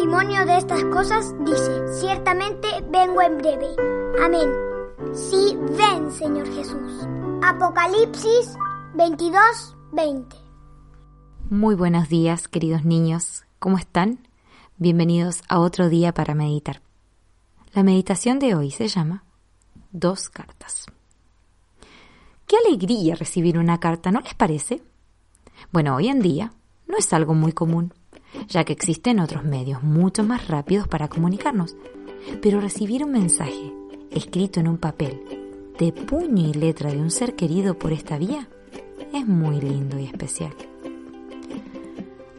testimonio de estas cosas dice, ciertamente vengo en breve. Amén. Sí, ven, Señor Jesús. Apocalipsis 22, 20. Muy buenos días, queridos niños. ¿Cómo están? Bienvenidos a otro día para meditar. La meditación de hoy se llama Dos cartas. Qué alegría recibir una carta, ¿no les parece? Bueno, hoy en día no es algo muy común, ya que existen otros medios mucho más rápidos para comunicarnos. Pero recibir un mensaje escrito en un papel, de puño y letra de un ser querido por esta vía, es muy lindo y especial.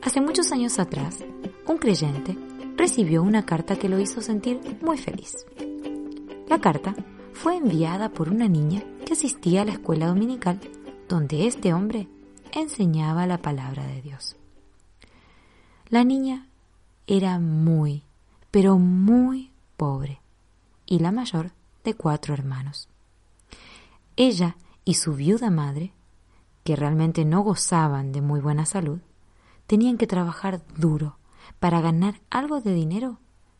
Hace muchos años atrás, un creyente recibió una carta que lo hizo sentir muy feliz. La carta fue enviada por una niña que asistía a la escuela dominical donde este hombre enseñaba la palabra de Dios. La niña era muy, pero muy pobre y la mayor de cuatro hermanos. Ella y su viuda madre, que realmente no gozaban de muy buena salud, tenían que trabajar duro para ganar algo de dinero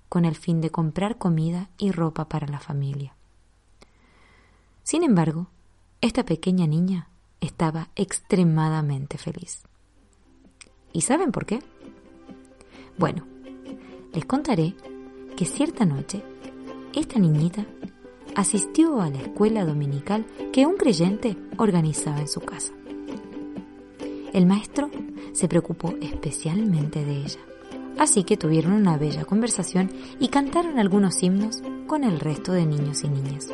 con el fin de comprar comida y ropa para la familia. Sin embargo, esta pequeña niña estaba extremadamente feliz. ¿Y saben por qué? Bueno, les contaré que cierta noche esta niñita asistió a la escuela dominical que un creyente organizaba en su casa. El maestro se preocupó especialmente de ella, así que tuvieron una bella conversación y cantaron algunos himnos con el resto de niños y niñas.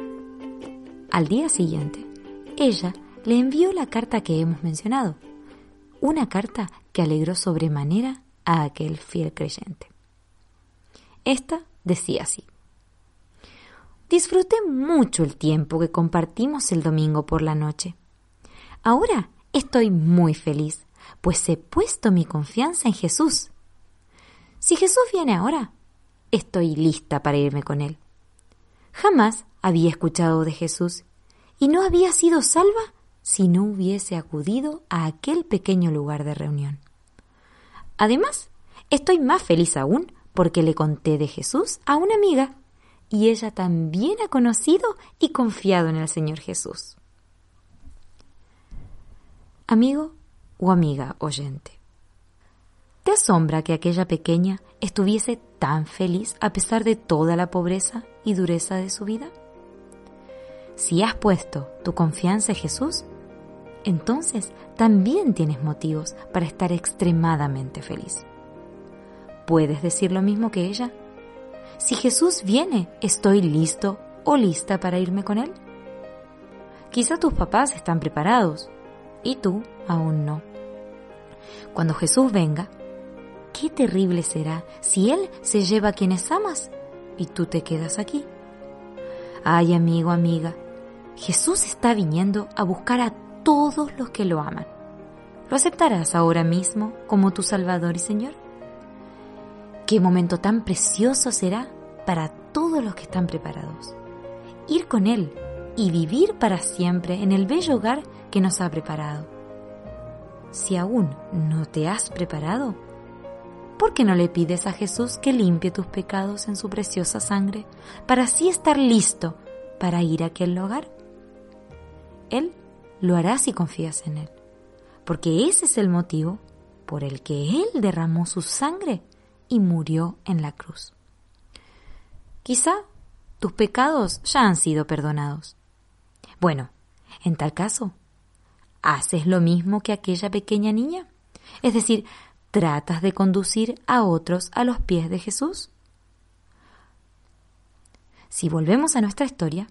Al día siguiente, ella le envió la carta que hemos mencionado, una carta que alegró sobremanera a aquel fiel creyente. Esta decía así. Disfruté mucho el tiempo que compartimos el domingo por la noche. Ahora Estoy muy feliz, pues he puesto mi confianza en Jesús. Si Jesús viene ahora, estoy lista para irme con Él. Jamás había escuchado de Jesús y no había sido salva si no hubiese acudido a aquel pequeño lugar de reunión. Además, estoy más feliz aún porque le conté de Jesús a una amiga y ella también ha conocido y confiado en el Señor Jesús. Amigo o amiga oyente, ¿te asombra que aquella pequeña estuviese tan feliz a pesar de toda la pobreza y dureza de su vida? Si has puesto tu confianza en Jesús, entonces también tienes motivos para estar extremadamente feliz. ¿Puedes decir lo mismo que ella? Si Jesús viene, ¿estoy listo o lista para irme con Él? Quizá tus papás están preparados y tú aún no. Cuando Jesús venga, qué terrible será si Él se lleva a quienes amas y tú te quedas aquí. Ay, amigo, amiga, Jesús está viniendo a buscar a todos los que lo aman. ¿Lo aceptarás ahora mismo como tu Salvador y Señor? Qué momento tan precioso será para todos los que están preparados. Ir con Él y vivir para siempre en el bello hogar que nos ha preparado. Si aún no te has preparado, ¿por qué no le pides a Jesús que limpie tus pecados en su preciosa sangre para así estar listo para ir a aquel hogar? Él lo hará si confías en Él, porque ese es el motivo por el que Él derramó su sangre y murió en la cruz. Quizá tus pecados ya han sido perdonados, bueno, en tal caso, ¿haces lo mismo que aquella pequeña niña? Es decir, ¿tratas de conducir a otros a los pies de Jesús? Si volvemos a nuestra historia,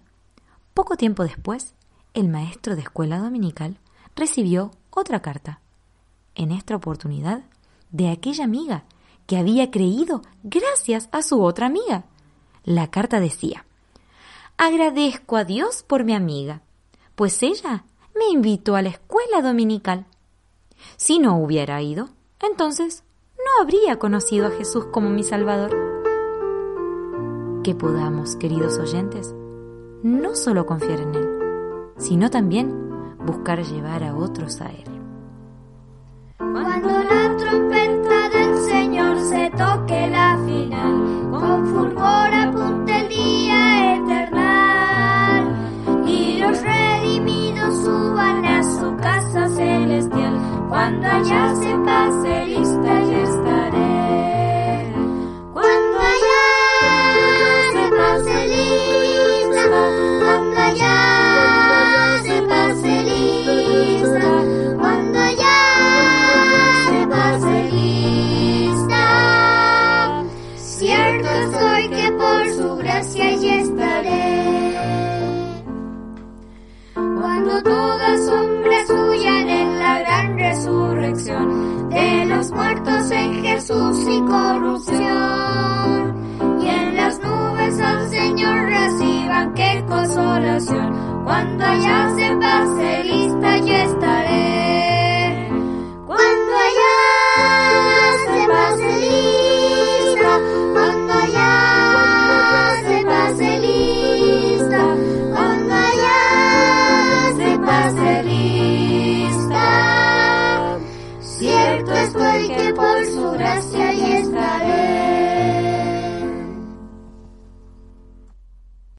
poco tiempo después, el maestro de escuela dominical recibió otra carta, en esta oportunidad, de aquella amiga que había creído gracias a su otra amiga. La carta decía, Agradezco a Dios por mi amiga, pues ella me invitó a la escuela dominical. Si no hubiera ido, entonces no habría conocido a Jesús como mi Salvador. Que podamos, queridos oyentes, no solo confiar en Él, sino también buscar llevar a otros a Él. Cuando la trompeta del Señor se toque la final, con fulgor apunte el día eternal, y los redimidos suban a su casa celestial, cuando allá se Y en las nubes al Señor reciban qué consolación. Cuando allá se pase lista yo estaré. Cuando allá se pase lista, cuando allá se pase lista, cuando allá se pase lista. Cierto estoy que por su gracia y es